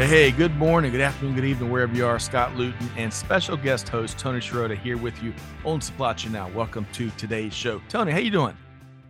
Hey, hey, good morning, good afternoon, good evening, wherever you are. Scott Luton and special guest host Tony Sciarrotta here with you on Supply Chain Now. Welcome to today's show. Tony, how you doing?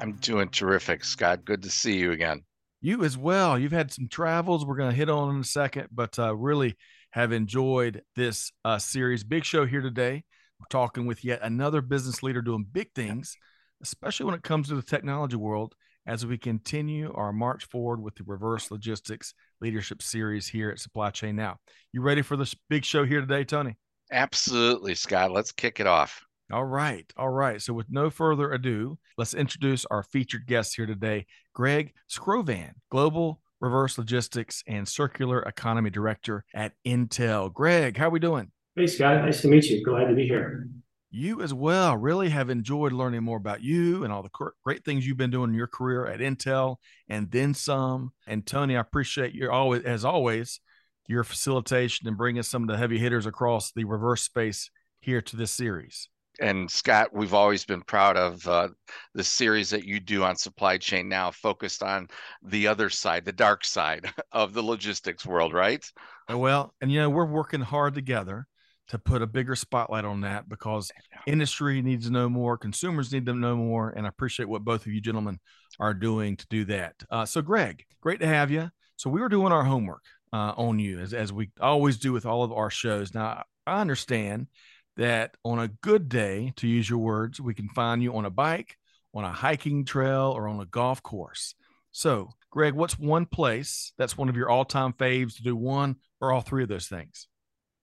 I'm doing terrific, Scott. Good to see you again. You as well. You've had some travels we're going to hit on in a second, but uh, really have enjoyed this uh, series. Big show here today. We're talking with yet another business leader doing big things, especially when it comes to the technology world as we continue our march forward with the reverse logistics leadership series here at Supply Chain Now. You ready for this big show here today, Tony? Absolutely, Scott. Let's kick it off. All right. All right. So, with no further ado, let's introduce our featured guest here today, Greg Skrovan, Global Reverse Logistics and Circular Economy Director at Intel. Greg, how are we doing? Hey, Scott. Nice to meet you. Glad to be here. You as well. Really have enjoyed learning more about you and all the great things you've been doing in your career at Intel and then some. And Tony, I appreciate your always, as always, your facilitation and bringing some of the heavy hitters across the reverse space here to this series. And Scott, we've always been proud of uh, the series that you do on supply chain now, focused on the other side, the dark side of the logistics world, right? Well, and you know, we're working hard together to put a bigger spotlight on that because industry needs to know more, consumers need to know more, and I appreciate what both of you gentlemen are doing to do that. Uh, so, Greg, great to have you. So, we were doing our homework uh, on you as, as we always do with all of our shows. Now, I understand that on a good day, to use your words, we can find you on a bike, on a hiking trail, or on a golf course. So, Greg, what's one place that's one of your all time faves to do one or all three of those things?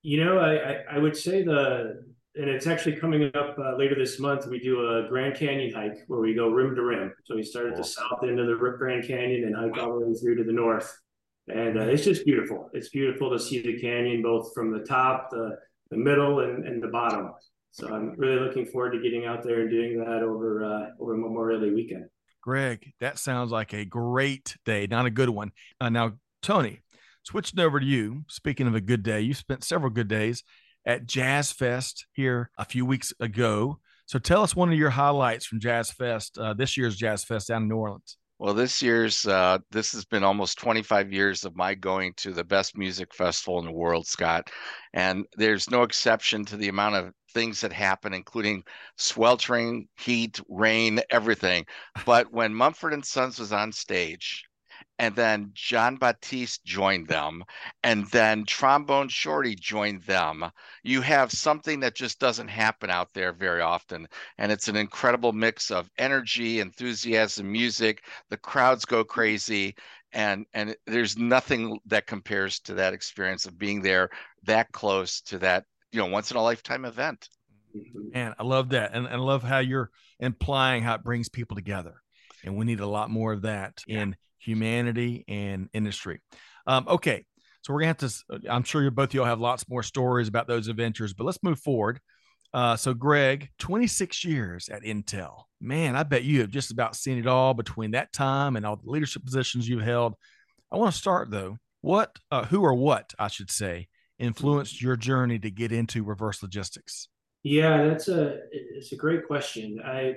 You know, I, I would say the, and it's actually coming up uh, later this month. We do a Grand Canyon hike where we go rim to rim. So we start at the south end of the Grand Canyon and hike all the way through to the north. And uh, it's just beautiful. It's beautiful to see the canyon both from the top, the, the middle, and, and the bottom. So I'm really looking forward to getting out there and doing that over uh, over Memorial Day weekend. Greg, that sounds like a great day, not a good one. Uh, now, Tony, Switching over to you, speaking of a good day, you spent several good days at Jazz Fest here a few weeks ago. So tell us one of your highlights from Jazz Fest, uh, this year's Jazz Fest down in New Orleans. Well, this year's uh, this has been almost 25 years of my going to the best music festival in the world, Scott, and there's no exception to the amount of things that happen, including sweltering heat, rain, everything. But when Mumford and Sons was on stage, and then Jon Batiste joined them, and then Trombone Shorty joined them. You have something that just doesn't happen out there very often, and it's an incredible mix of energy, enthusiasm, music. The crowds go crazy, and and there's nothing that compares to that experience of being there that close to that you know once in a lifetime event. And I love that, and, and I love how you're implying how it brings people together and we need a lot more of that in humanity and industry. Um, okay, so we're gonna have to. Uh, I'm sure you both y'all have lots more stories about those adventures, but let's move forward. Uh, so, Greg, 26 years at Intel. Man, I bet you have just about seen it all between that time and all the leadership positions you've held. I want to start though. What, uh, who, or what, I should say, influenced your journey to get into reverse logistics? Yeah, that's a it's a great question. I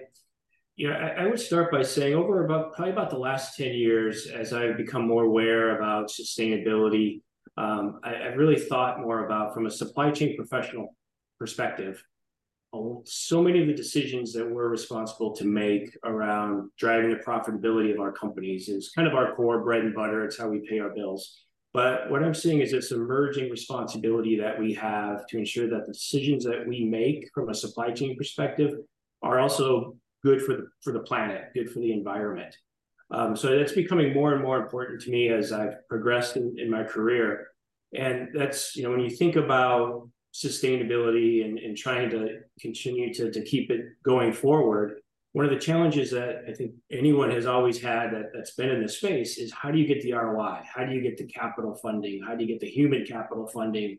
know, I, I, would start by saying over about probably about the last 10 years, as I've become more aware about sustainability, um, I, have really thought more about from a supply chain professional perspective. So many of the decisions that we're responsible to make around driving the profitability of our companies is kind of our core bread and butter. It's how we pay our bills. But what I'm seeing is this emerging responsibility that we have to ensure that the decisions that we make from a supply chain perspective are also good for the for the planet, good for the environment. Um, so that's becoming more and more important to me as I've progressed in, in my career. And that's, you know, when you think about sustainability and, and trying to continue to, to keep it going forward, one of the challenges that I think anyone has always had that, that's been in this space is how do you get the ROI? How do you get the capital funding? How do you get the human capital funding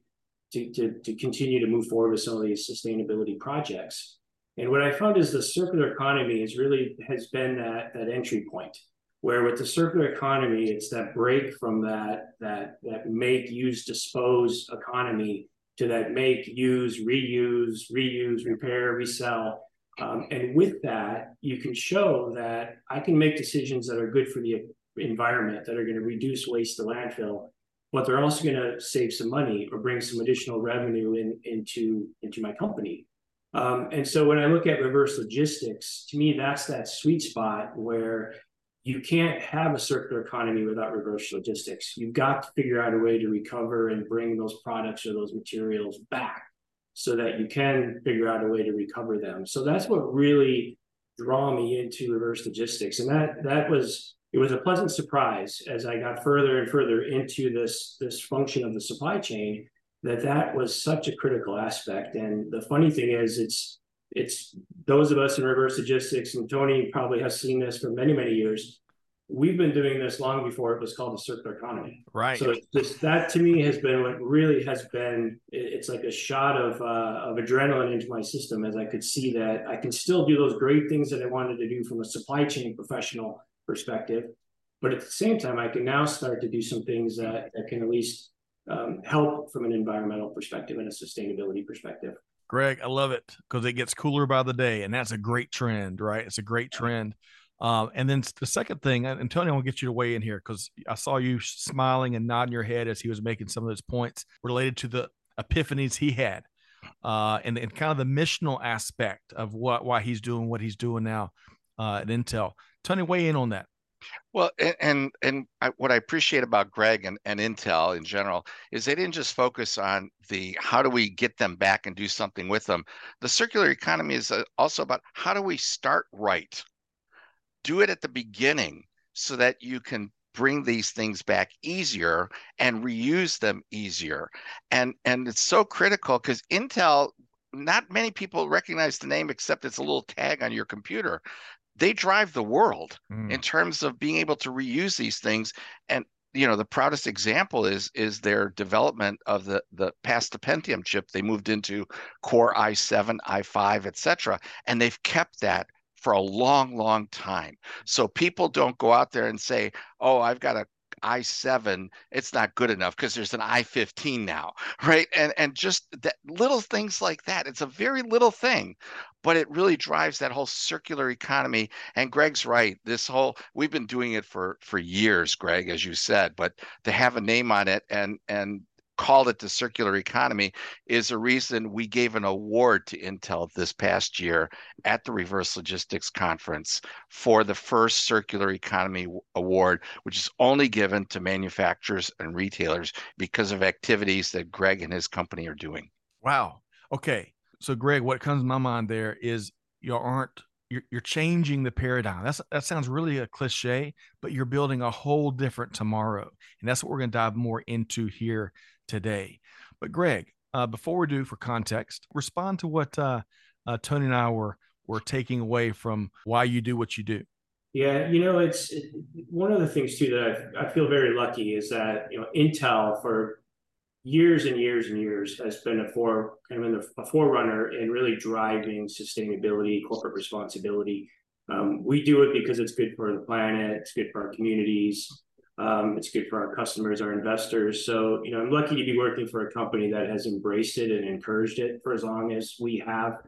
to, to, to continue to move forward with some of these sustainability projects. And what I found is the circular economy is really has been that that entry point where with the circular economy, it's that break from that that that make, use, dispose economy to that make, use, reuse, reuse, repair, resell. Um, and with that, you can show that I can make decisions that are good for the environment, that are going to reduce waste to landfill, but they're also going to save some money or bring some additional revenue in, into, into my company. Um, and so when I look at reverse logistics, to me, that's that sweet spot where you can't have a circular economy without reverse logistics. You've got to figure out a way to recover and bring those products or those materials back so that you can figure out a way to recover them. So that's what really draw me into reverse logistics. And that that was it was a pleasant surprise as I got further and further into this this function of the supply chain that that was such a critical aspect. And the funny thing is, it's it's those of us in reverse logistics, and Tony probably has seen this for many many years. We've been doing this long before it was called the circular economy. Right. So just that to me has been what really has been. It's like a shot of uh, of adrenaline into my system as I could see that I can still do those great things that I wanted to do from a supply chain professional perspective. But at the same time, I can now start to do some things that, that can at least um, help from an environmental perspective and a sustainability perspective. Greg, I love it because it gets cooler by the day, and that's a great trend, right? It's a great trend. Um, and then the second thing, and Tony, I'll get you to weigh in here because I saw you smiling and nodding your head as he was making some of those points related to the epiphanies he had, uh, and, and kind of the missional aspect of what why he's doing what he's doing now uh, at Intel. Tony, weigh in on that. Well, and and, and I, what I appreciate about Greg and, and Intel in general is they didn't just focus on the how do we get them back and do something with them. The circular economy is uh, also about how do we start right, do it at the beginning so that you can bring these things back easier and reuse them easier. And and it's so critical because Intel not many people recognize the name except it's a little tag on your computer they drive the world mm. in terms of being able to reuse these things. And you know the proudest example is is their development of the the past the pentium chip. They moved into core i7 i5 etc and they've kept that for a long long time. So people don't go out there and say oh i've got a i7 it's not good enough because there's an i15 now right? And and just that little things like that it's a very little thing but it really drives that whole circular economy. And greg's right this whole we've been doing it for for years greg as you said but to have a name on it and and called it the circular economy is a reason we gave an award to Intel this past year at the Reverse Logistics Conference for the first Circular Economy Award, which is only given to manufacturers and retailers because of activities that Greg and his company are doing. Wow. Okay. So, Greg, what comes to my mind there is you aren't you're, changing the paradigm. That's that sounds really a cliche, but you're building a whole different tomorrow, and that's what we're going to dive more into here today. But Greg, uh, before we do for context, respond to what uh, uh, Tony and I were were taking away from why you do what you do. Yeah, you know, it's it, one of the things too that I, I feel very lucky is that you know Intel for years and years and years has been a for kind of a forerunner in really driving sustainability, corporate responsibility. Um, we do it because it's good for the planet, it's good for our communities, um, it's good for our customers, our investors. So, you know, I'm lucky to be working for a company that has embraced it and encouraged it for as long as we have.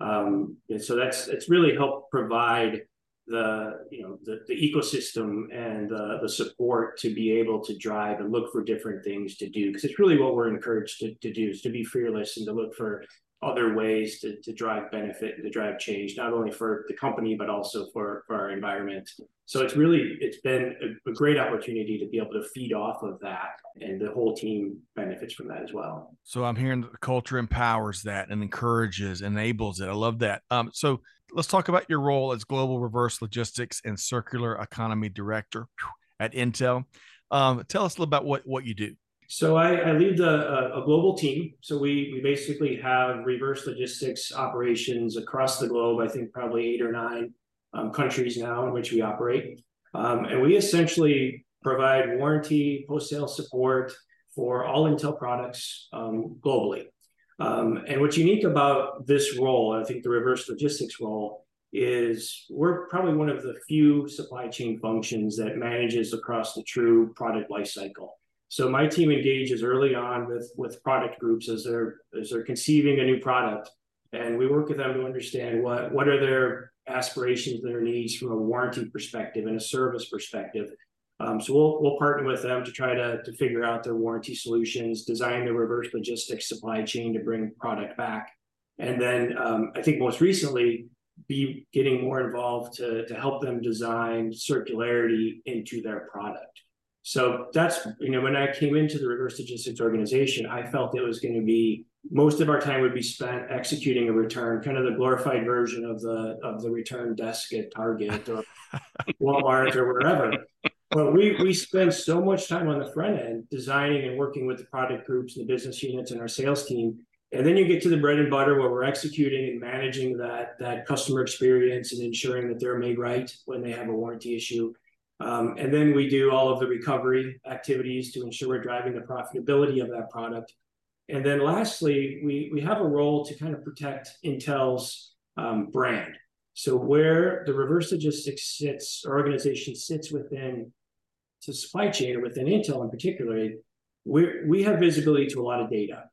Um, and so that's it's really helped provide the you know the, the ecosystem and the, the support to be able to drive and look for different things to do because it's really what we're encouraged to, to do is to be fearless and to look for other ways to, to drive benefit and to drive change, not only for the company, but also for, for our environment. So it's really, it's been a, a, great opportunity to be able to feed off of that and the whole team benefits from that as well. So I'm hearing the culture empowers that and encourages, enables it. I love that. Um, so let's talk about your role as global reverse logistics and circular economy director at Intel. Um, tell us a little about what, what you do. So I, I lead a, a, global team. So we we basically have reverse logistics operations across the globe. I think probably eight or nine um, countries now in which we operate, um, and we essentially provide warranty, post sale support for all Intel products um, globally. Um, and what's unique about this role, I think the reverse logistics role, is we're probably one of the few supply chain functions that manages across the true product lifecycle. So my team engages early on with with product groups as they're as they're conceiving a new product, and we work with them to understand what what are their aspirations, their needs from a warranty perspective and a service perspective. Um, so we'll we'll partner with them to try to to figure out their warranty solutions, design the reverse logistics supply chain to bring product back, and then um, I think most recently be getting more involved to to help them design circularity into their product. So that's, you know, when I came into the reverse logistics organization, I felt it was going to be most of our time would be spent executing a return, kind of the glorified version of the of the return desk at Target or Walmart or wherever. But we we spend so much time on the front end designing and working with the product groups and the business units and our sales team. And then you get to the bread and butter where we're executing and managing that that customer experience and ensuring that they're made right when they have a warranty issue um, and then we do all of the recovery activities to ensure we're driving the profitability of that product. And then lastly, we, we have a role to kind of protect Intel's um, brand. So where the reverse logistics sits, or organization sits within the supply chain or within Intel in particular, we we have visibility to a lot of data.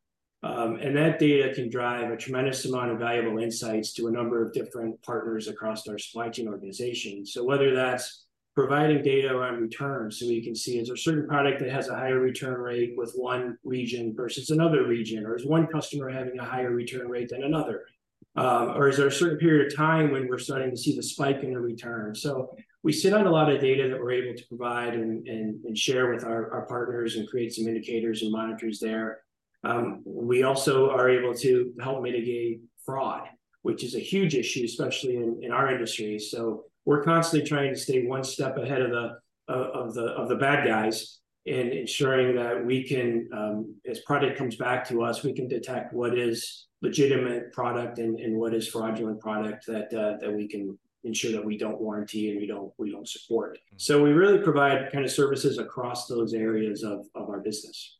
Um, and that data can drive a tremendous amount of valuable insights to a number of different partners across our supply chain organization. So whether that's providing data around returns so we can see is there a certain product that has a higher return rate with one region versus another region, or is one customer having a higher return rate than another? Um, or is there a certain period of time when we're starting to see the spike in the return? So we sit on a lot of data that we're able to provide and, and, and share with our, our partners and create some indicators and monitors there. Um, we also are able to help mitigate fraud, which is a huge issue, especially in, in our industry. So we're constantly trying to stay one step ahead of the of the of the bad guys and ensuring that we can, um, as product comes back to us, we can detect what is legitimate product and, and what is fraudulent product that uh, that we can ensure that we don't warranty and we don't we don't support. So we really provide kind of services across those areas of of our business.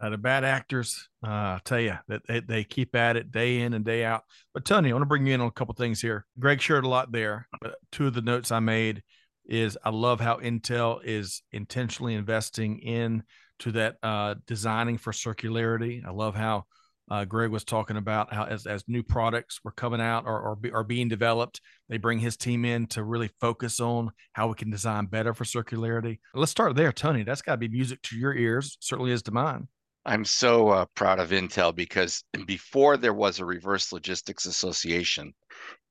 Uh, the bad actors, uh, I tell you that they, they, keep at it day in and day out. But Tony, I want to bring you in on a couple things here. Greg shared a lot there. But two of the notes I made is I love how Intel is intentionally investing in to that uh, designing for circularity. I love how uh, Greg was talking about how as, as new products were coming out or, or be, are being developed, they bring his team in to really focus on how we can design better for circularity. Let's start there, Tony. That's got to be music to your ears, certainly is to mine. I'm so uh, proud of Intel because before there was a reverse logistics association,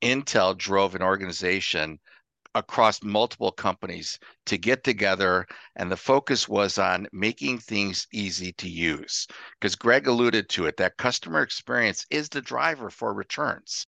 Intel drove an organization across multiple companies to get together and the focus was on making things easy to use. Because greg alluded to it that customer experience is the driver for returns.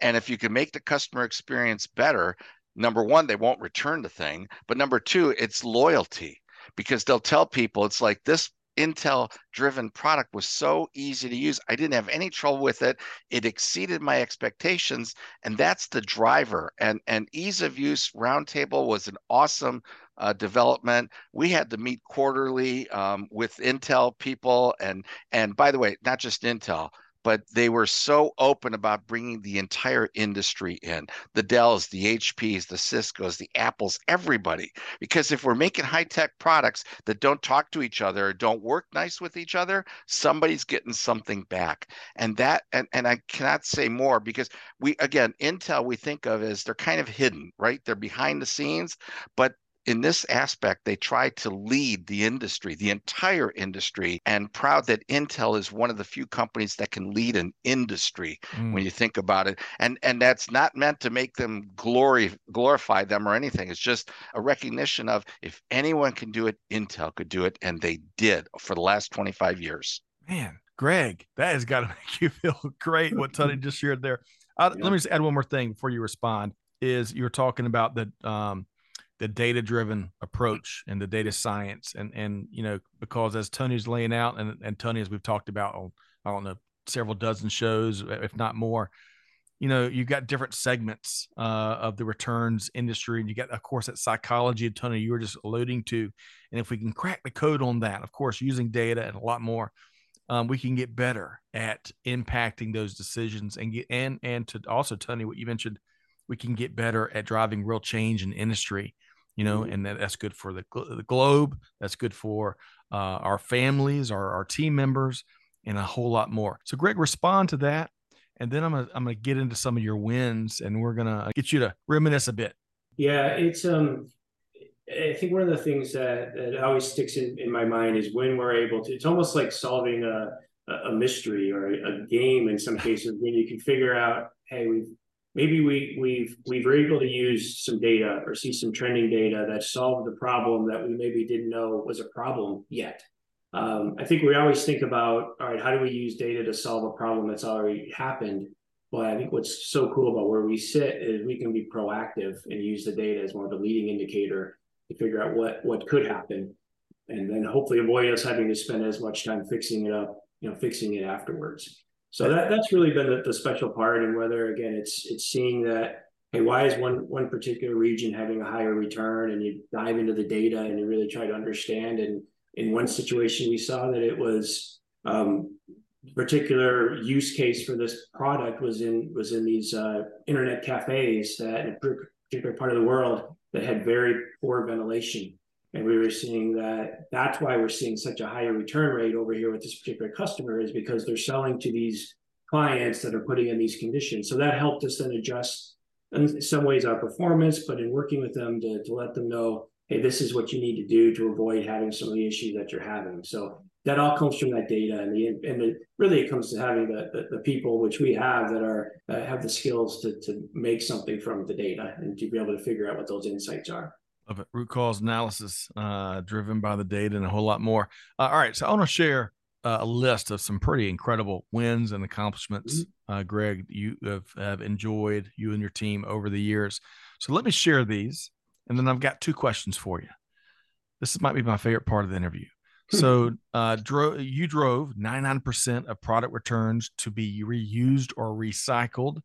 And if you can make the customer experience better number one they won't return the thing but number two it's loyalty. Because they'll tell people it's like this Intel driven product was so easy to use. I didn't have any trouble with it. It exceeded my expectations. And that's the driver. And, and ease of use roundtable was an awesome uh, development. We had to meet quarterly um, with Intel people. And, and by the way, not just Intel, but they were so open about bringing the entire industry in the Dells, the HPs, the Ciscos, the Apples, everybody. Because if we're making high tech products that don't talk to each other don't work nice with each other, somebody's getting something back. And that, and, and I cannot say more because we, again, Intel, we think of as they're kind of hidden, right? They're behind the scenes, but in this aspect, they try to lead the industry, the entire industry, and proud that Intel is one of the few companies that can lead an industry mm. when you think about it. And and that's not meant to make them glory glorify them or anything. It's just a recognition of if anyone can do it, Intel could do it, and they did for the last 25 years. Man, Greg, that has got to make you feel great. What Tony just shared there. Uh, yeah. Let me just add one more thing before you respond. Is you're talking about the um, the data driven approach and the data science and and you know because as tony's laying out and, and tony as we've talked about on i don't know several dozen shows if not more you know, you've got different segments uh, of the returns industry, and you got, of course, that psychology, Tony, you were just alluding to. And if we can crack the code on that, of course, using data and a lot more, um, we can get better at impacting those decisions and get and and to also Tony, what you mentioned, we can get better at driving real change in industry. You know, mm-hmm. and that, that's good for the, the globe. That's good for uh, our families, our, our team members, and a whole lot more. So, Greg, respond to that and then I'm gonna I'm gonna get into some of your wins, and we're gonna get you to reminisce a bit. Yeah, it's um, I think one of the things that that always sticks in, in my mind is when we're able to. It's almost like solving a a mystery or a game in some cases when you can figure out, hey, we've maybe we we've we've were able to use some data or see some trending data that solved the problem that we maybe didn't know was a problem yet. Um, I think we always think about, all right, how do we use data to solve a problem that's already happened? But I think what's so cool about where we sit is we can be proactive and use the data as more of a leading indicator to figure out what what could happen, and then hopefully avoid us having to spend as much time fixing it up, you know, fixing it afterwards. So that that's really been the, the special part, and whether again it's it's seeing that hey, why is one one particular region having a higher return, and you dive into the data and you really try to understand and in one situation, we saw that it was um, particular use case for this product was in was in these uh, internet cafes that in a particular part of the world that had very poor ventilation. And we were seeing that that's why we're seeing such a higher return rate over here with this particular customer is because they're selling to these clients that are putting in these conditions. So that helped us then adjust in some ways our performance, but in working with them to, to let them know hey, this is what you need to do to avoid having some of the issues that you're having. So that all comes from that data, and the and really it comes to having the, the, the people which we have that are uh, have the skills to to make something from the data and to be able to figure out what those insights are. Love it. Root cause analysis, uh, driven by the data, and a whole lot more. Uh, all right, so I want to share uh, a list of some pretty incredible wins and accomplishments, mm-hmm. uh, Greg, you have, have enjoyed you and your team over the years. So let me share these and then I've got two questions for you. This might be my favorite part of the interview. Hmm. So, uh, dro- you drove 99% of product returns to be reused or recycled,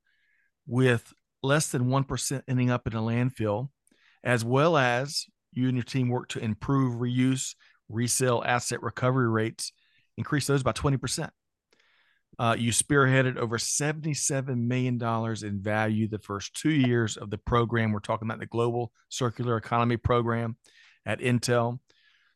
with less than 1% ending up in a landfill, as well as you and your team work to improve reuse, resale asset recovery rates, increase those by 20%. Uh, you spearheaded over $77 million in value the first two years of the program. We're talking about the Global Circular Economy Program at Intel.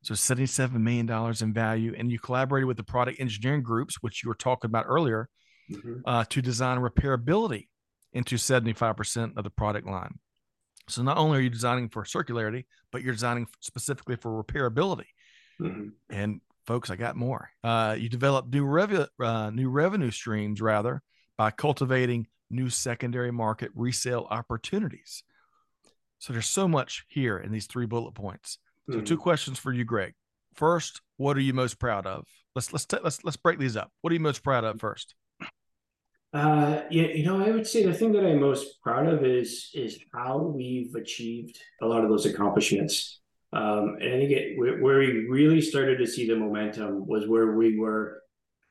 So $77 million in value. And you collaborated with the product engineering groups, which you were talking about earlier, mm-hmm. uh, to design repairability into 75% of the product line. So not only are you designing for circularity, but you're designing specifically for repairability. Mm-hmm. And folks, I got more. Uh, you develop new revenue, uh, new revenue streams rather by cultivating new secondary market resale opportunities. So there's so much here in these three bullet points. So mm. two questions for you, Greg. First, what are you most proud of? Let's let's t- let's let's break these up. What are you most proud of first? Uh, yeah, you know, I would say the thing that I'm most proud of is is how we've achieved a lot of those accomplishments. Um, and I think it, where we really started to see the momentum was where we were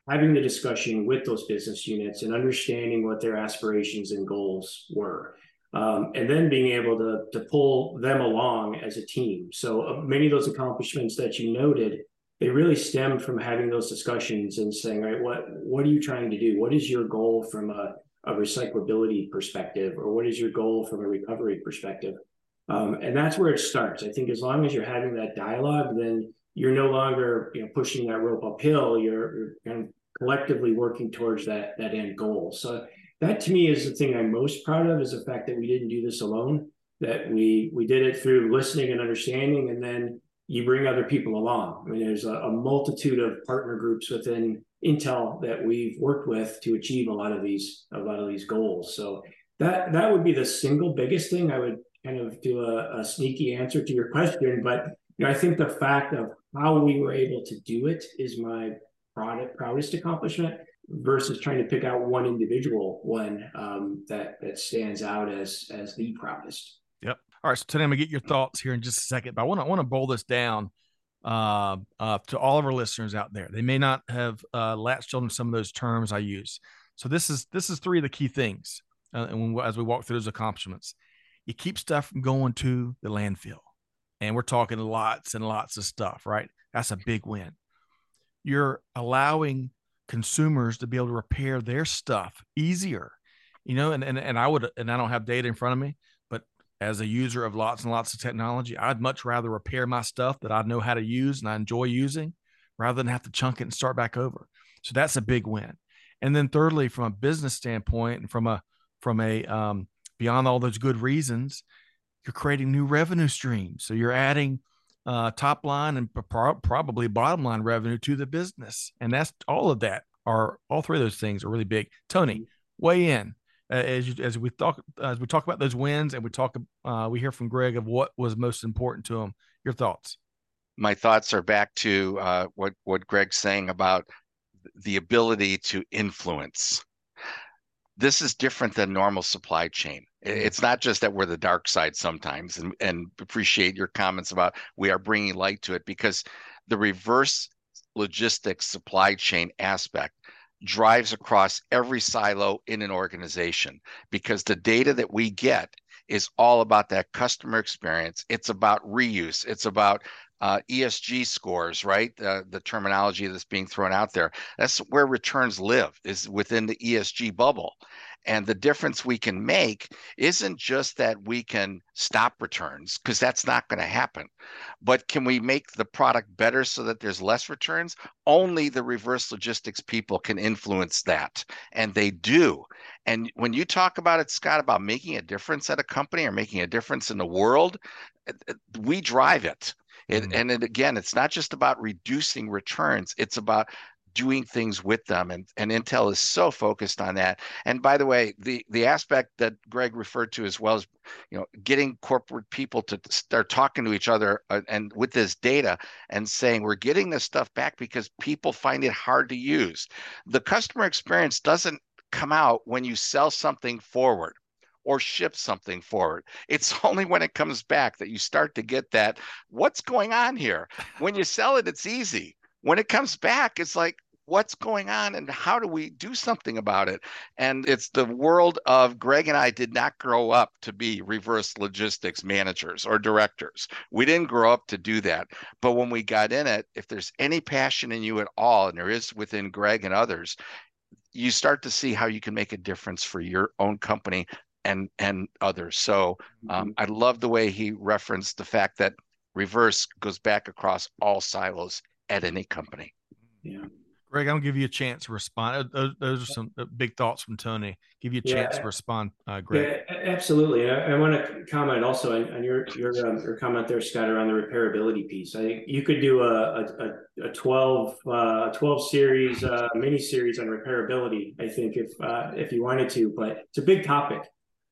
having the discussion with those business units and understanding what their aspirations and goals were. Um, and then being able to, to pull them along as a team. So uh, many of those accomplishments that you noted, they really stem from having those discussions and saying, right, what what are you trying to do? What is your goal from a, a recyclability perspective, or what is your goal from a recovery perspective? Um, and that's where it starts. I think as long as you're having that dialogue, then you're no longer you know pushing that rope uphill. You're, you're kind of collectively working towards that that end goal. So that to me is the thing I'm most proud of is the fact that we didn't do this alone. That we we did it through listening and understanding, and then you bring other people along. I mean, there's a, a multitude of partner groups within Intel that we've worked with to achieve a lot of these a lot of these goals. So that that would be the single biggest thing I would kind of do a, a sneaky answer to your question, but you know, I think the fact of how we were able to do it is my product proudest accomplishment versus trying to pick out one individual one um, that that stands out as as the proudest. All right. So today I'm gonna get your thoughts here in just a second, but I want to want to boil this down uh, uh, to all of our listeners out there. They may not have uh, latched on to some of those terms I use. So this is this is three of the key things uh, and when, as we walk through those accomplishments, you keep stuff from going to the landfill, and we're talking lots and lots of stuff, right? That's a big win. You're allowing consumers to be able to repair their stuff easier, you know, and and and I would and I don't have data in front of me, as a user of lots and lots of technology, I'd much rather repair my stuff that I know how to use and I enjoy using rather than have to chunk it and start back over. So that's a big win. And then thirdly, from a business standpoint and from a from a um, beyond all those good reasons, you're creating new revenue streams. So you're adding uh, top line and pro- probably bottom line revenue to the business, and that's all of that are all three of those things are really big. Tony, weigh in as you, as we talk as we talk about those wins and we talk uh, we hear from Greg of what was most important to him. Your thoughts? My thoughts are back to uh, what what Greg's saying about the ability to influence. This is different than normal supply chain. Mm-hmm. It's not just that we're the dark side sometimes, and, and appreciate your comments about we are bringing light to it because the reverse logistics supply chain aspect drives across every silo in an organization because the data that we get is all about that customer experience. It's about reuse. It's about uh, ESG scores, right? Uh, the terminology that's being thrown out there. That's where returns live, is within the ESG bubble. And the difference we can make isn't just that we can stop returns, because that's not going to happen. But can we make the product better so that there's less returns? Only the reverse logistics people can influence that. And they do. And when you talk about it, Scott, about making a difference at a company or making a difference in the world, we drive it. It, mm-hmm. And it, again, it's not just about reducing returns, it's about doing things with them and, and intel is so focused on that and by the way the the aspect that greg referred to as well as you know getting corporate people to start talking to each other uh, and with this data and saying we're getting this stuff back because people find it hard to use the customer experience doesn't come out when you sell something forward or ship something forward. It's only when it comes back that you start to get that what's going on here. When you sell it, it's easy. When it comes back, it's like, what's going on and how do we do something about it? And it's the world of Greg and I did not grow up to be reverse logistics managers or directors. We didn't grow up to do that. But when we got in it, if there's any passion in you at all, and there is within Greg and others, you start to see how you can make a difference for your own company and and others. So um, mm-hmm. I love the way he referenced the fact that reverse goes back across all silos at any company. Yeah. Greg, I'm gonna give you a chance to respond. Those, those are some uh, big thoughts from Tony. Give you a chance yeah, to respond, uh, Greg. Yeah, absolutely. I, I want to comment also on, on your your, um, your comment there, Scott, around the repairability piece. I think you could do a a, a 12 uh, 12 series uh, mini series on repairability. I think if uh, if you wanted to, but it's a big topic.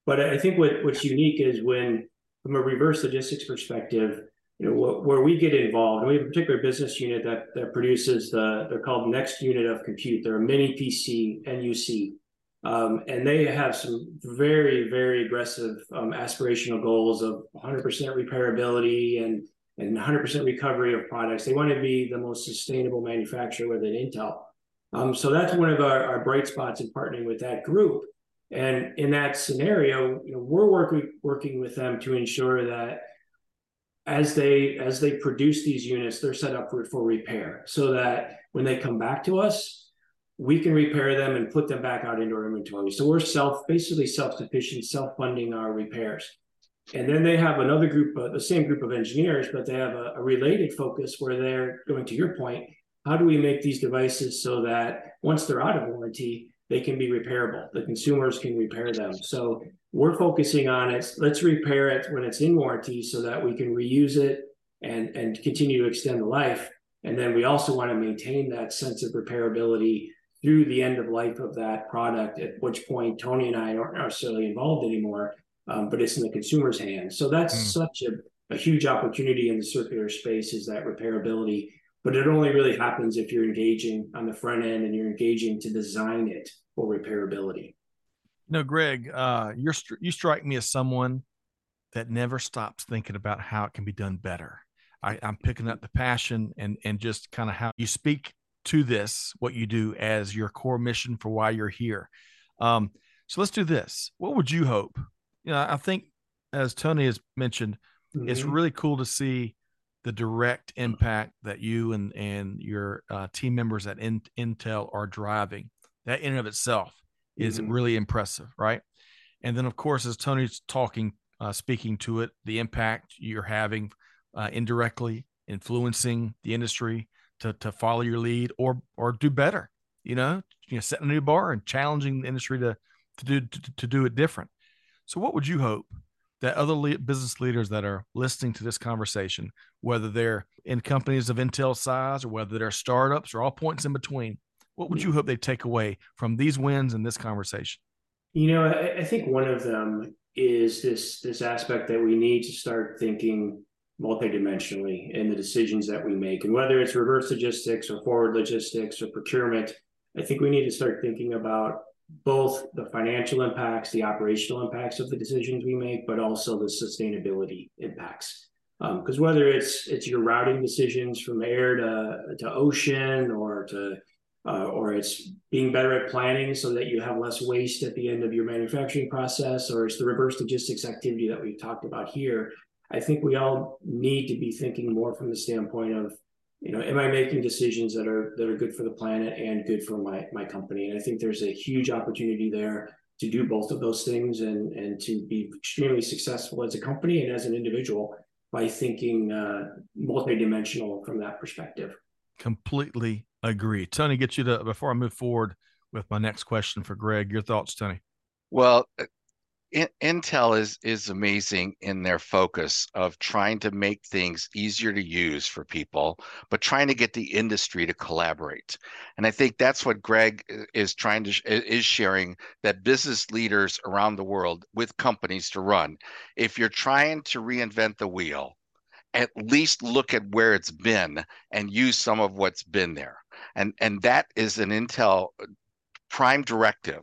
But I think what, what's unique is when, from a reverse logistics perspective, you know, where we get involved, and we have a particular business unit that, that produces the, they're called Next Unit of Compute. They're a mini PC, NUC. Um, and they have some very, very aggressive um, aspirational goals of 100% repairability and, and 100% recovery of products. They want to be the most sustainable manufacturer within Intel. Um, so that's one of our, our bright spots in partnering with that group. And in that scenario, you know, we're working working with them to ensure that as they as they produce these units, they're set up for, for repair, so that when they come back to us, we can repair them and put them back out into our inventory. So we're self basically self sufficient, self funding our repairs. And then they have another group, uh, the same group of engineers, but they have a, a related focus where they're going to your point. How do we make these devices so that once they're out of warranty, they can be repairable. The consumers can repair them. So we're focusing on it. Let's repair it when it's in warranty so that we can reuse it and, and continue to extend the life. And then we also want to maintain that sense of repairability through the end of life of that product, at which point Tony and I aren't necessarily involved anymore, um, but it's in the consumer's hands. So that's mm. such a, a huge opportunity in the circular space is that repairability but it only really happens if you're engaging on the front end and you're engaging to design it for repairability. No, Greg, uh, you're you strike me as someone that never stops thinking about how it can be done better. I, I'm picking up the passion and and just kind of how you speak to this, what you do as your core mission for why you're here. Um, So let's do this. What would you hope? You know, I think as Tony has mentioned, mm-hmm. it's really cool to see the direct impact that you and and your uh, team members at in, Intel are driving. That in and of itself is mm-hmm. really impressive, right? And then, of course, as Tony's talking, uh, speaking to it, the impact you're having uh, indirectly influencing the industry to to follow your lead or or do better. You know, you know, setting a new bar and challenging the industry to to do to, to do it different. So, what would you hope that other le- business leaders that are listening to this conversation, whether they're in companies of Intel size or whether they're startups or all points in between, what would you mm. hope they take away from these wins and this conversation? You know, I, I think one of them is this this aspect that we need to start thinking multidimensionally in the decisions that we make. And whether it's reverse logistics or forward logistics or procurement, I think we need to start thinking about both the financial impacts, the operational impacts of the decisions we make, but also the sustainability impacts. Because um, whether it's it's your routing decisions from air to to ocean or to uh, or it's being better at planning so that you have less waste at the end of your manufacturing process, or it's the reverse logistics activity that we've talked about here. I think we all need to be thinking more from the standpoint of, you know, am I making decisions that are that are good for the planet and good for my my company? And I think there's a huge opportunity there to do both of those things and and to be extremely successful as a company and as an individual by thinking uh, multidimensional from that perspective. Completely agree. Tony, get you to before I move forward with my next question for Greg. Your thoughts, Tony? Well, Intel is is amazing in their focus of trying to make things easier to use for people, but trying to get the industry to collaborate. And I think that's what Greg uh, is trying to is sharing that business leaders around the world with companies to run. If you're trying to reinvent the wheel, at least look at where it's been and use some of what's been there. And and that is an Intel uh, prime directive.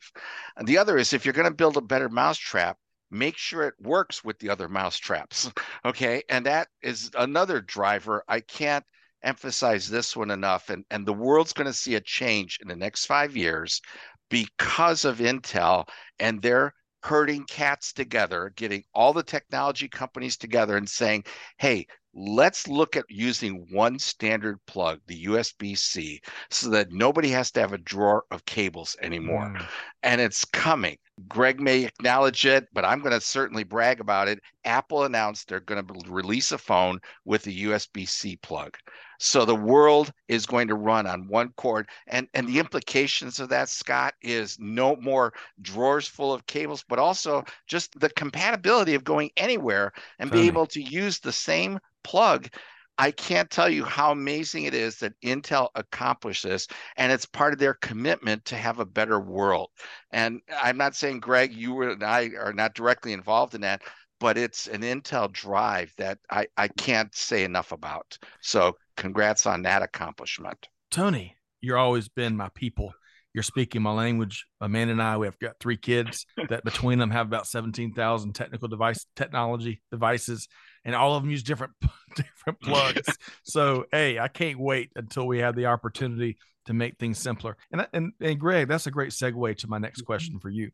And the other is if you're going to build a better mousetrap, make sure it works with the other mousetraps. Okay. And that is another driver. I can't emphasize this one enough. And, and the world's going to see a change in the next five years because of Intel and their herding cats together, getting all the technology companies together and saying, hey, let's look at using one standard plug, the USB C, so that nobody has to have a drawer of cables anymore. Mm. And it's coming. Greg may acknowledge it, but I'm going to certainly brag about it. Apple announced they're going to release a phone with a USB C plug. So the world is going to run on one cord. And, and the implications of that, Scott, is no more drawers full of cables, but also just the compatibility of going anywhere and Funny. be able to use the same plug. I can't tell you how amazing it is that Intel accomplished this, and it's part of their commitment to have a better world. And I'm not saying, Greg, you and I are not directly involved in that, but it's an Intel drive that I, I can't say enough about. So, congrats on that accomplishment. Tony, you're always been my people. You're speaking my language. Amanda and I, we have got three kids that between them have about 17,000 technical device technology devices and all of them use different different plugs. so hey, I can't wait until we have the opportunity to make things simpler. And and and Greg, that's a great segue to my next mm-hmm. question for you.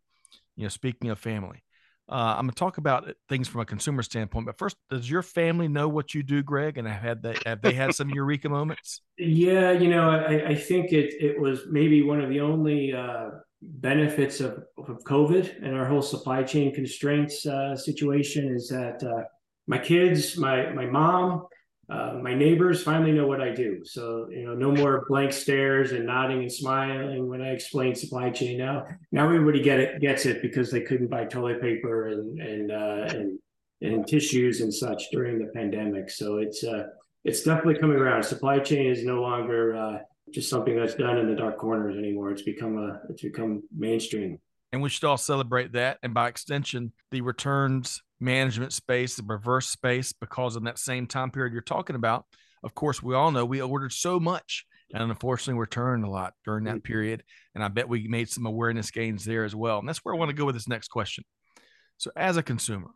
You know, speaking of family, uh, I'm gonna talk about things from a consumer standpoint. But first, does your family know what you do, Greg? And have they have they had some eureka moments? Yeah, you know, I, I think it it was maybe one of the only uh, benefits of, of COVID and our whole supply chain constraints uh, situation is that uh, my kids, my my mom, uh, my neighbors finally know what I do. So you know, no more blank stares and nodding and smiling when I explain supply chain. Now, now everybody get it gets it because they couldn't buy toilet paper and and uh, and and tissues and such during the pandemic. So it's uh, it's definitely coming around. Supply chain is no longer uh, just something that's done in the dark corners anymore. It's become a it's become mainstream. And we should all celebrate that, and by extension, the returns management space, the reverse space, because in that same time period you're talking about, of course, we all know we ordered so much and unfortunately returned a lot during that mm-hmm. period. And I bet we made some awareness gains there as well. And that's where I want to go with this next question. So, as a consumer,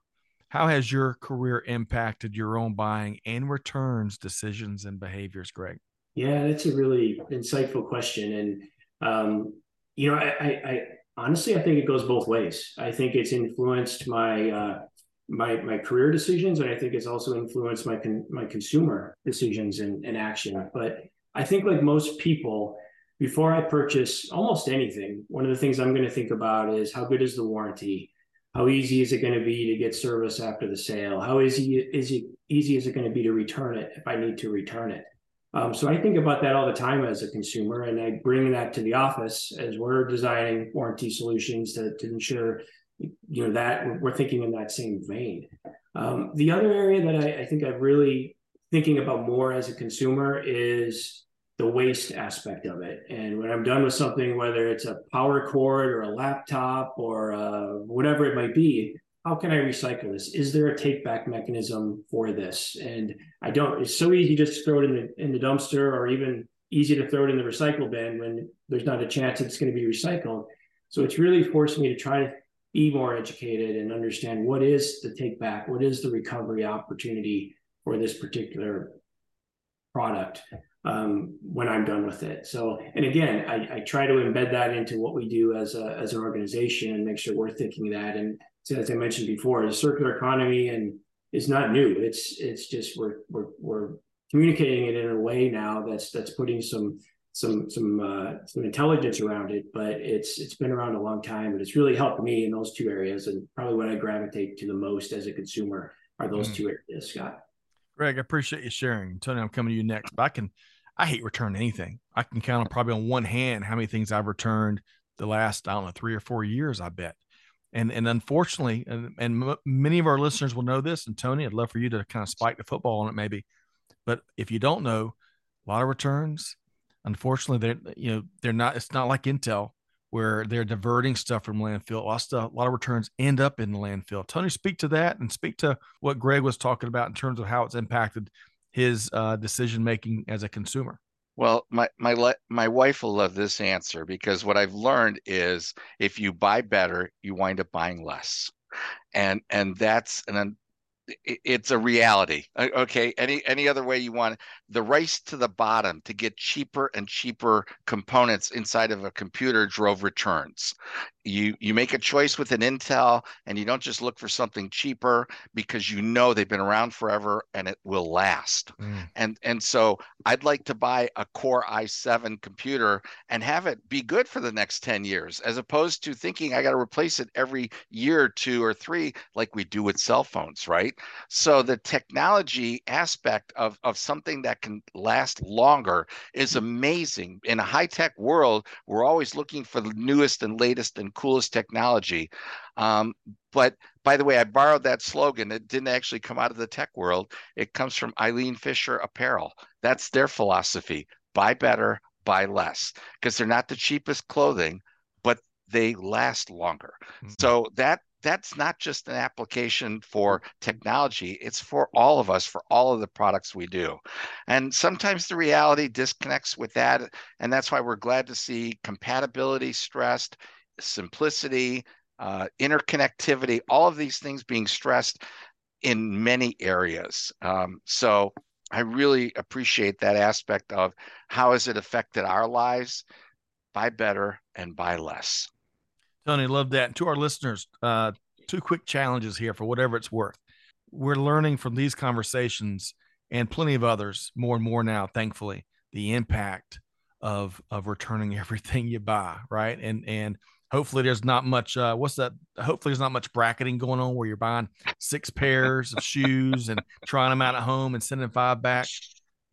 how has your career impacted your own buying and returns decisions and behaviors, Greg? Yeah, that's a really insightful question. And, um, you know, I, I, honestly, I think it goes both ways. I think it's influenced my uh, my my career decisions, and I think it's also influenced my con- my consumer decisions and, and action. But I think, like most people, before I purchase almost anything, one of the things I'm going to think about is how good is the warranty, how easy is it going to be to get service after the sale, how easy is it easy is it going to be to return it if I need to return it. Um, so I think about that all the time as a consumer, and I bring that to the office as we're designing warranty solutions to, to ensure, you know, that we're thinking in that same vein. Um, the other area that I, I think I'm really thinking about more as a consumer is the waste aspect of it. And when I'm done with something, whether it's a power cord or a laptop or uh, whatever it might be, how can I recycle this? Is there a take back mechanism for this? And I don't, it's so easy just to throw it in the, in the dumpster or even easy to throw it in the recycle bin when there's not a chance it's going to be recycled. So it's really forced me to try to be more educated and understand what is the take back, what is the recovery opportunity for this particular product um, when I'm done with it. So, and again, I, I, try to embed that into what we do as a, as an organization and make sure we're thinking that. And so as I mentioned before, the circular economy and is not new. It's it's just we're we're we're communicating it in a way now that's that's putting some some some uh, some intelligence around it. But it's it's been around a long time, and it's really helped me in those two areas. And probably what I gravitate to the most as a consumer are those mm. two areas, Scott. Greg, I appreciate you sharing. Tony, I'm coming to you next. But I can I hate returning anything. I can count on probably on one hand how many things I've returned the last I don't know three or four years. I bet and and unfortunately, and, and m- many of our listeners will know this. And Tony, I'd love for you to kind of spike the football on it, maybe. But if you don't know, a lot of returns, unfortunately, they're you know they're not. It's not like Intel where they're diverting stuff from landfill. A lot of stuff, a lot of returns end up in the landfill. Tony, speak to that and speak to what Greg was talking about in terms of how it's impacted his uh, decision making as a consumer. Well, my my my wife will love this answer because what I've learned is if you buy better, you wind up buying less, and and that's an it's a reality. Okay, any any other way you want the race to the bottom to get cheaper and cheaper components inside of a computer drove returns you you make a choice with an intel and you don't just look for something cheaper because you know they've been around forever and it will last. Mm. and and so i'd like to buy a core i7 computer and have it be good for the next 10 years as opposed to thinking i got to replace it every year two or three like we do with cell phones right? So the technology aspect of of something that can last longer is amazing. In a high tech world we're always looking for the newest and latest and coolest technology. Um, but by the way, I borrowed that slogan. It didn't actually come out of the tech world. It comes from Eileen Fisher Apparel. That's their philosophy buy better, buy less, because they're not the cheapest clothing, but they last longer. Mm-hmm. So that that's not just an application for technology it's for all of us for all of the products we do and sometimes the reality disconnects with that and that's why we're glad to see compatibility stressed simplicity, uh, interconnectivity, all of these things being stressed in many areas. Um, so I really appreciate that aspect of how has it affected our lives? Buy better and buy less. Tony, love that. And to our listeners, uh, two quick challenges here for whatever it's worth. We're learning from these conversations and plenty of others more and more now, thankfully, the impact of of returning everything you buy, right? And and hopefully there's not much uh, what's that hopefully there's not much bracketing going on where you're buying six pairs of shoes and trying them out at home and sending five back.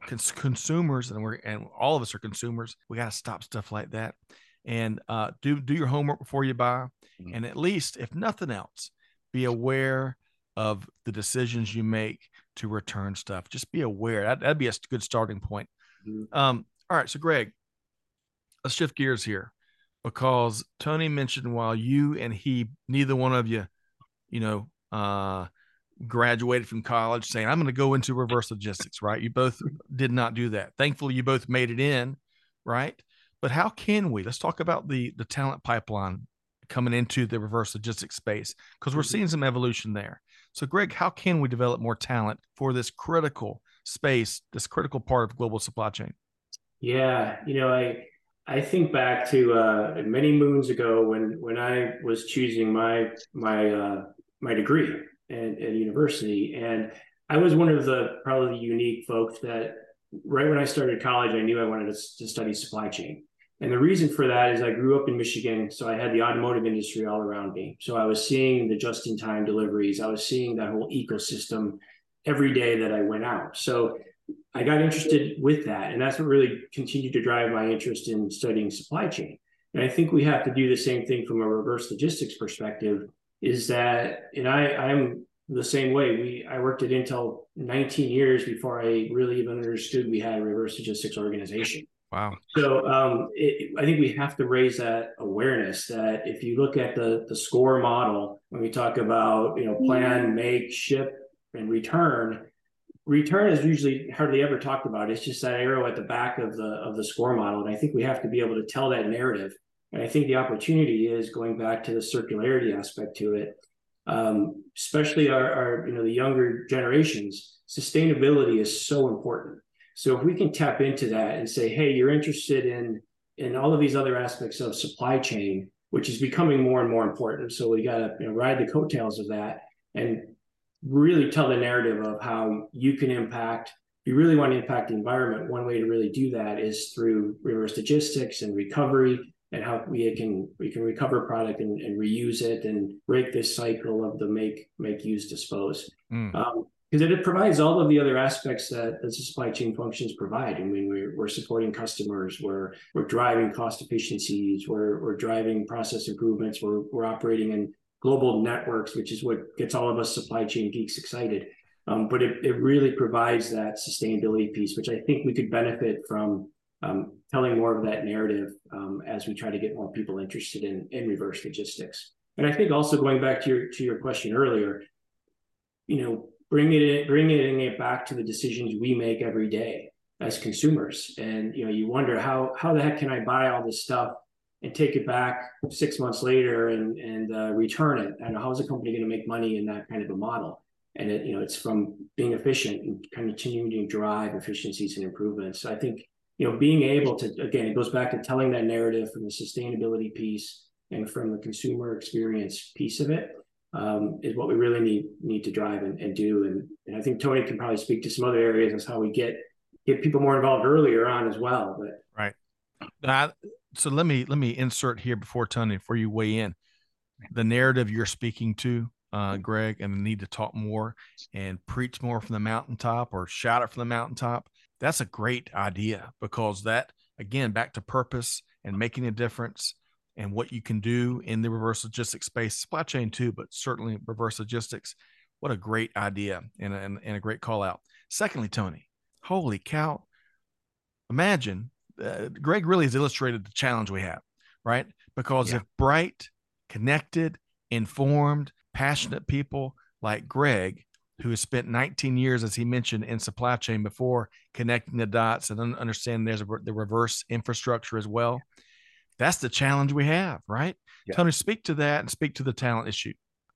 Cons- consumers and we're and all of us are consumers we got to stop stuff like that. And uh, do do your homework before you buy. Mm-hmm. and at least if nothing else be aware of the decisions you make to return stuff. Just be aware. That, that'd be a good starting point. Mm-hmm. um, all right so greg let's shift gears here because Tony mentioned while you and he, neither one of you, you know, uh, graduated from college saying, I'm going to go into reverse logistics, right? You both did not do that. Thankfully, you both made it in, right? But how can we? Let's talk about the the talent pipeline coming into the reverse logistics space because we're seeing some evolution there. So, Greg, how can we develop more talent for this critical space, this critical part of global supply chain? Yeah, you know, I I think back to uh, many moons ago when when I was choosing my my uh, my degree at, at university, and I was one of the probably unique folks that right when I started college, I knew I wanted to, to study supply chain. And the reason for that is I grew up in Michigan, so I had the automotive industry all around me. So I was seeing the just-in-time deliveries. I was seeing that whole ecosystem every day that I went out. So I got interested with that, and that's what really continued to drive my interest in studying supply chain. And I think we have to do the same thing from a reverse logistics perspective. Is that, and I, I'm the same way. We I worked at Intel 19 years before I really even understood we had a reverse logistics organization. Wow. So um, it, I think we have to raise that awareness that if you look at the the SCOR model when we talk about you know plan, make, ship, and return, return is usually hardly ever talked about. It's just that arrow at the back of the of the SCOR model, and I think we have to be able to tell that narrative. And I think the opportunity is going back to the circularity aspect to it, um, especially our, our you know the younger generations. Sustainability is so important so if we can tap into that and say, hey, you're interested in in all of these other aspects of supply chain, which is becoming more and more important. So we got to you know, ride the coattails of that and really tell the narrative of how you can impact. If you really want to impact the environment, one way to really do that is through reverse logistics and recovery and how we can we can recover product and, and reuse it and break this cycle of the make make use dispose. Mm. Um, because it provides all of the other aspects that, the supply chain functions provide. I mean, we're, we're supporting customers, we're we're driving cost efficiencies, we're we're driving process improvements, we're we're operating in global networks, which is what gets all of us supply chain geeks excited. Um, but it, it really provides that sustainability piece, which I think we could benefit from um, telling more of that narrative um, as we try to get more people interested in, in reverse logistics. And I think also going back to your to your question earlier, you know, bringing it bringing it back to the decisions we make every day as consumers and you know you wonder how how the heck can i buy all this stuff and take it back six months later and and uh, return it and how is a company going to make money in that kind of a model and it you know it's from being efficient and continuing to drive efficiencies and improvements so i think you know being able to again it goes back to telling that narrative from the sustainability piece and from the consumer experience piece of it um, is what we really need need to drive and, and do. And, and, I think Tony can probably speak to some other areas as how we get get people more involved earlier on as well. But right. Uh, so let me let me insert here before Tony before you weigh in the narrative you're speaking to, uh, Greg, and the need to talk more and preach more from the mountaintop or shout it from the mountaintop. That's a great idea because that again back to purpose and making a difference and what you can do in the reverse logistics space, supply chain too, but certainly reverse logistics. What a great idea and a, and, a great call out. Secondly, Tony, holy cow. Imagine uh, Greg really has illustrated the challenge we have, right? Because yeah. if bright, connected, informed, passionate people like Greg, who has spent 19 years, as he mentioned, in supply chain before, connecting the dots and then understanding there's a, the reverse infrastructure as well that's the challenge we have, right? Yeah. Tony, speak to that and speak to the talent issue.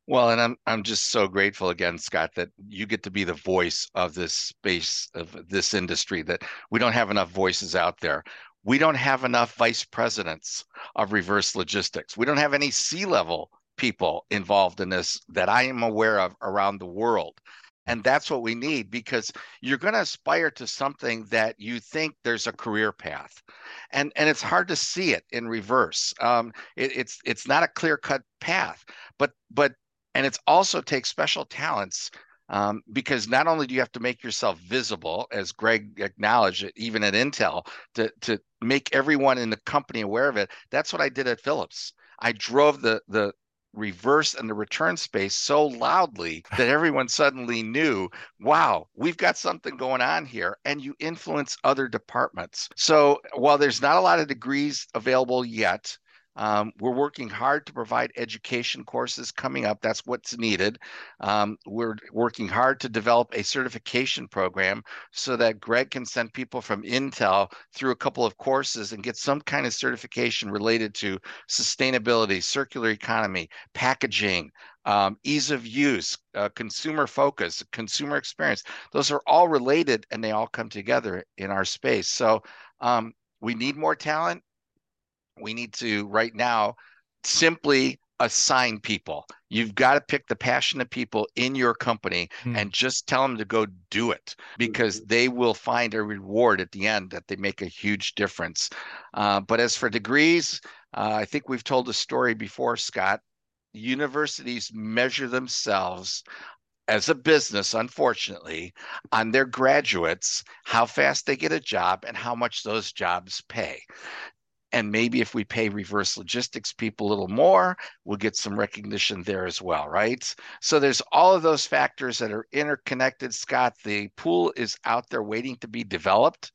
Well, and I'm I'm just so grateful again, Scott, that you get to be the voice of this space of this industry. That we don't have enough voices out there. We don't have enough vice presidents of reverse logistics. We don't have any C level people involved in this that I am aware of around the world. And that's what we need because you're going to aspire to something that you think there's a career path, and and it's hard to see it in reverse. Um, it, it's it's not a clear cut path, but but and it's also takes special talents um, because not only do you have to make yourself visible, as Greg acknowledged, even at Intel, to to make everyone in the company aware of it. That's what I did at Philips. I drove the the reverse and the return space so loudly that everyone suddenly knew, wow, we've got something going on here. And you influence other departments. So while there's not a lot of degrees available yet, um, we're working hard to provide education courses coming up. That's what's needed. Um, we're working hard to develop a certification program so that Greg can send people from Intel through a couple of courses and get some kind of certification related to sustainability, circular economy, packaging, um, ease of use, uh, consumer focus, consumer experience. Those are all related and they all come together in our space. So um, we need more talent we need to right now simply assign people. You've got to pick the passionate people in your company hmm. and just tell them to go do it because mm-hmm. they will find a reward at the end that they make a huge difference. Uh, but as for degrees, uh, I think we've told a story before, Scott. Universities measure themselves as a business, unfortunately, on their graduates, how fast they get a job and how much those jobs pay. And maybe if we pay reverse logistics people a little more, we'll get some recognition there as well, right? So there's all of those factors that are interconnected, Scott. The pool is out there waiting to be developed.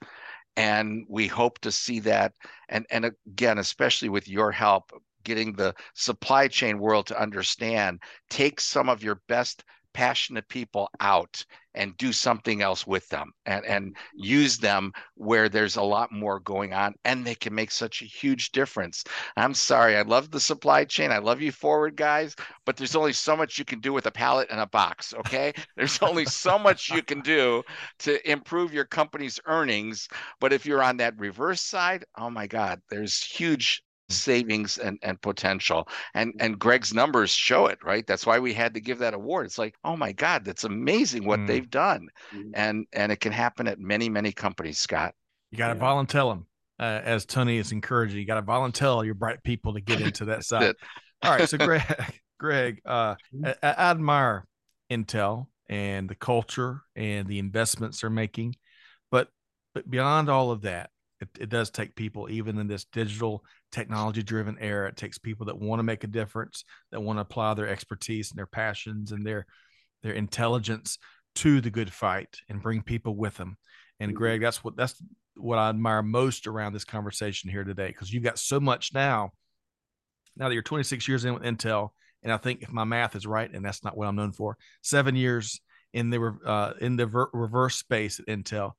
And we hope to see that. And, and again, especially with your help, getting the supply chain world to understand, take some of your best passionate people out and do something else with them and, and use them where there's a lot more going on and they can make such a huge difference. I'm sorry, I love the supply chain. I love you forward guys, but there's only so much you can do with a pallet and a box, okay? there's only so much you can do to improve your company's earnings, but if you're on that reverse side, oh my god, there's huge savings and, and potential. And and greg's numbers show it right? That's why we had to give that award. It's like oh my god that's amazing what mm. they've done. Mm. and and it can happen at many many companies scott. You got to yeah. volunteer them uh, as tony is encouraging. You got to volunteer your bright people to get into that side. All right so greg greg uh, mm-hmm. I, I admire intel and the culture and the investments they're making but but beyond all of that it, it does take people, even in this digital technology driven era, it takes people that want to make a difference, that want to apply their expertise and their passions and their their intelligence to the good fight and bring people with them. And mm-hmm. Greg, that's what that's what I admire most around this conversation here today, because you've got so much now. Now that you're 26 years in with Intel, and I think if my math is right, and that's not what I'm known for, seven years in the uh, in the ver- reverse space at Intel,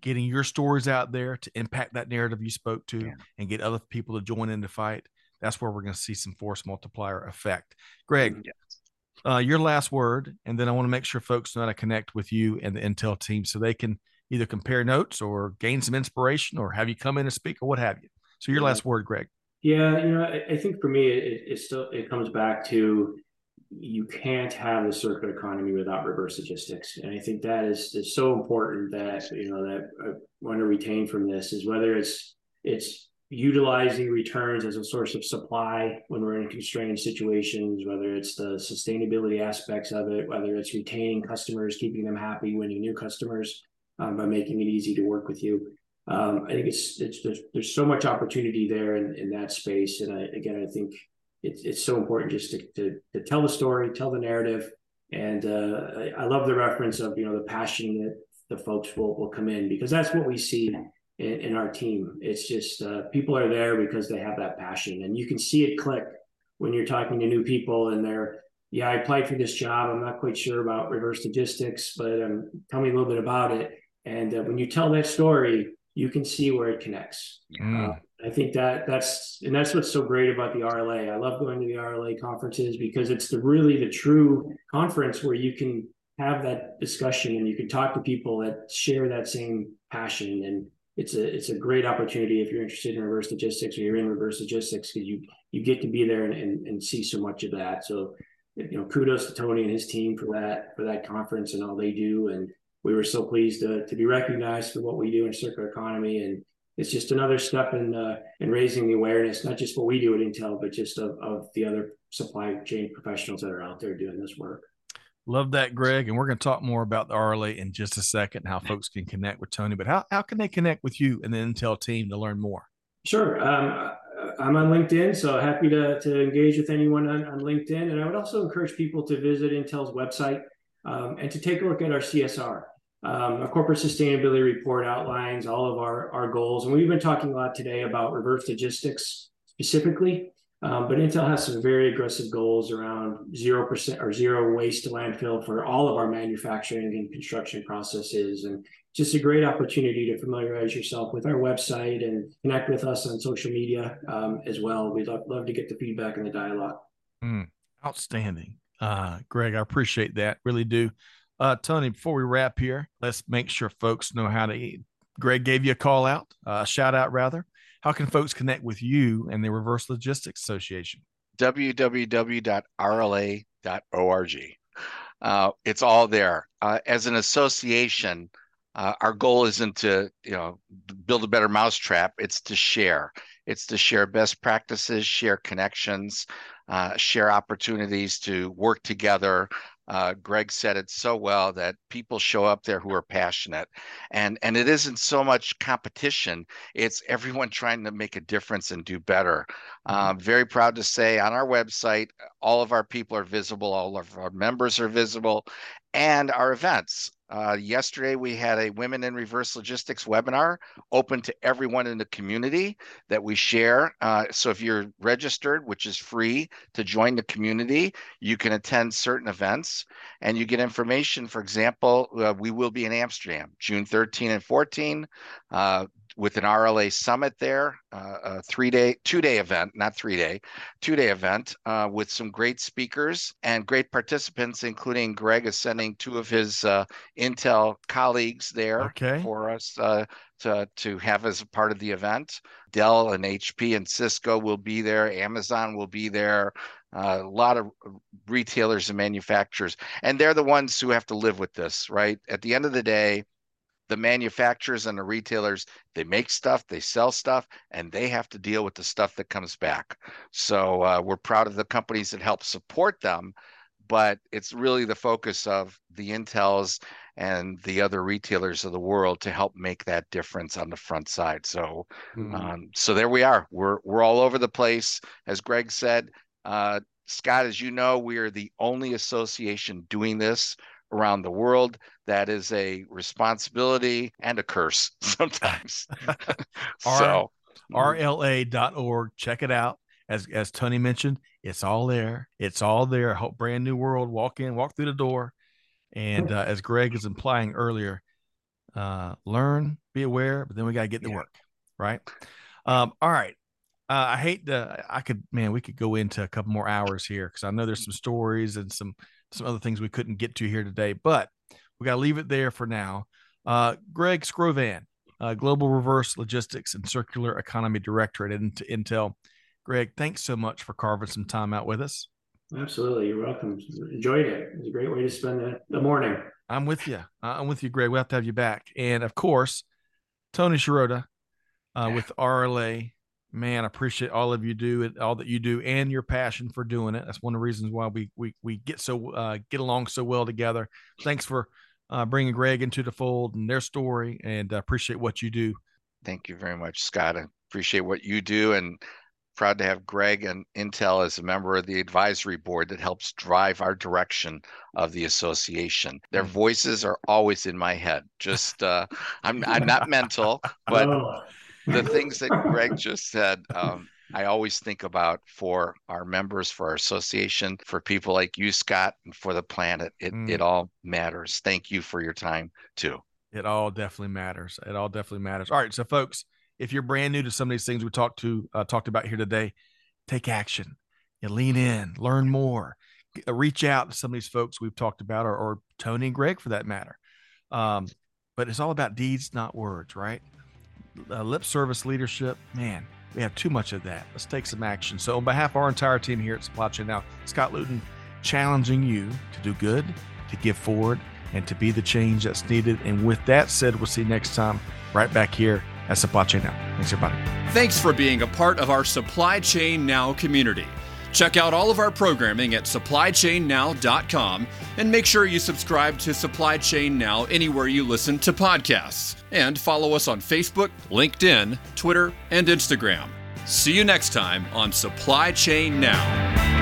getting your stories out there to impact that narrative you spoke to yeah. and get other people to join in the fight. That's where we're going to see some force multiplier effect. Greg, yes. uh, your last word, and then I want to make sure folks know how to connect with you and the Intel team so they can either compare notes or gain some inspiration or have you come in and speak or what have you. So your last word, Greg. Yeah, you know, I, I think for me, it, it still it comes back to you can't have a circular economy without reverse logistics. And I think that is, is so important that, you know, that I want to retain from this is whether it's, it's utilizing returns as a source of supply when we're in constrained situations, whether it's the sustainability aspects of it, whether it's retaining customers, keeping them happy, winning new customers um, by making it easy to work with you. Um, I think it's, it's there's, there's so much opportunity there in, in that space. And I, again, I think it's it's so important just to, to, to tell the story, tell the narrative, and uh, I, I, love the reference of you know the passion that the folks will will come in because that's what we see in, in our team. It's just uh, people are there because they have that passion, and you can see it click when you're talking to new people and they're yeah I applied for this job. I'm not quite sure about reverse logistics, but um, tell me a little bit about it. And uh, when you tell that story, you can see where it connects. Mm. I think that that's and that's what's so great about the RLA. I love going to the RLA conferences because it's the really the true conference where you can have that discussion and you can talk to people that share that same passion and it's a it's a great opportunity if you're interested in reverse logistics or you're in reverse logistics because you you get to be there and, and, and see so much of that. So you know kudos to Tony and his team for that for that conference and all they do and we were so pleased to, to be recognized for what we do in circular economy and it's just another step in uh, in raising the awareness, not just what we do at Intel, but just of, of the other supply chain professionals that are out there doing this work. Love that, Greg. And we're going to talk more about the RLA in just a second, how folks can connect with Tony. But how, how can they connect with you and the Intel team to learn more? Sure. Um, I'm on LinkedIn, so happy to, to engage with anyone on, on LinkedIn. And I would also encourage people to visit Intel's website um, and to take a look at our CSR. Um, a corporate sustainability report outlines all of our, our goals. And we've been talking a lot today about reverse logistics specifically, um, but Intel has some very aggressive goals around 0% or zero waste to landfill for all of our manufacturing and construction processes. And just a great opportunity to familiarize yourself with our website and connect with us on social media um, as well. We'd love, love to get the feedback and the dialogue. Mm, outstanding. Uh, Greg, I appreciate that. Really do. Uh, Tony, before we wrap here, let's make sure folks know how to eat. Greg gave you a call out, uh, shout out rather. how can folks connect with you and the Reverse Logistics Association? www.rla.org. Uh, it's all there. Uh, as an association, uh, our goal isn't to you know build a better mousetrap. It's to share. It's to share best practices, share connections, uh, share opportunities to work together, uh, Greg said it so well that people show up there who are passionate, and and it isn't so much competition; it's everyone trying to make a difference and do better. Um, very proud to say on our website, all of our people are visible, all of our members are visible, and our events. Uh, yesterday, we had a Women in Reverse Logistics webinar open to everyone in the community that we share. Uh, so, if you're registered, which is free to join the community, you can attend certain events and you get information. For example, uh, we will be in Amsterdam June 13 and 14. With an RLA summit there, uh, a three day, two day event, not three day, two day event uh, with some great speakers and great participants, including Greg is sending two of his uh, Intel colleagues there okay. for us uh, to, to have as a part of the event. Dell and HP and Cisco will be there, Amazon will be there. Uh, a lot of retailers and manufacturers, and they're the ones who have to live with this, right? At the end of the day, the manufacturers and the retailers they make stuff they sell stuff and they have to deal with the stuff that comes back. So uh, we're proud of the companies that help support them but it's really the focus of the intels and the other retailers of the world to help make that difference on the front side. So mm-hmm. um, so there we are. We're we're all over the place. As greg said uh, scott as you know we are the only association doing this around the world. That is a responsibility and a curse sometimes. so rla.org, check it out. As as Tony mentioned, it's all there. It's all there. Hope brand new world. Walk in, walk through the door, and uh, as Greg is implying earlier, uh, learn, be aware, but then we got to get to yeah. work, right? Um, all right. Uh, I hate to. I could, man, we could go into a couple more hours here because I know there's some stories and some some other things we couldn't get to here today, but we got to leave it there for now. Uh, Greg Skrovan, uh, Global Reverse Logistics and Circular Economy Director at Intel. Greg, thanks so much for carving some time out with us. Absolutely. You're welcome. Enjoyed it. It was a great way to spend the, the morning. I'm with you. I'm with you, Greg. We'll have to have you back. And of course, Tony Sciarrotta uh, yeah. with RLA man, I appreciate all of you do it, all that you do, and your passion for doing it. That's one of the reasons why we we we get so uh, get along so well together. Thanks for uh, bringing Greg into the fold and their story, and I appreciate what you do. Thank you very much, Scott. I appreciate what you do, and proud to have Greg and Intel as a member of the advisory board that helps drive our direction of the association. Their mm. voices are always in my head. Just uh, I'm I'm not mental, but. The things that Greg just said, um, I always think about for our members, for our association, for people like you, Scott, and for the planet. It mm. it all matters. Thank you for your time too. It all definitely matters. It all definitely matters. All right, so folks, if you're brand new to some of these things we talked to uh, talked about here today, take action. You lean in, learn more, reach out to some of these folks we've talked about, or, or Tony and Greg for that matter. Um, but it's all about deeds, not words, right? Uh, lip service leadership, man, we have too much of that. Let's take some action. So, on behalf of our entire team here at Supply Chain Now, Scott Luton challenging you to do good, to give forward, and to be the change that's needed. And with that said, we'll see you next time right back here at Supply Chain Now. Thanks, everybody. Thanks for being a part of our Supply Chain Now community. Check out all of our programming at supplychainnow.com and make sure you subscribe to Supply Chain Now anywhere you listen to podcasts. And follow us on Facebook, LinkedIn, Twitter, and Instagram. See you next time on Supply Chain Now.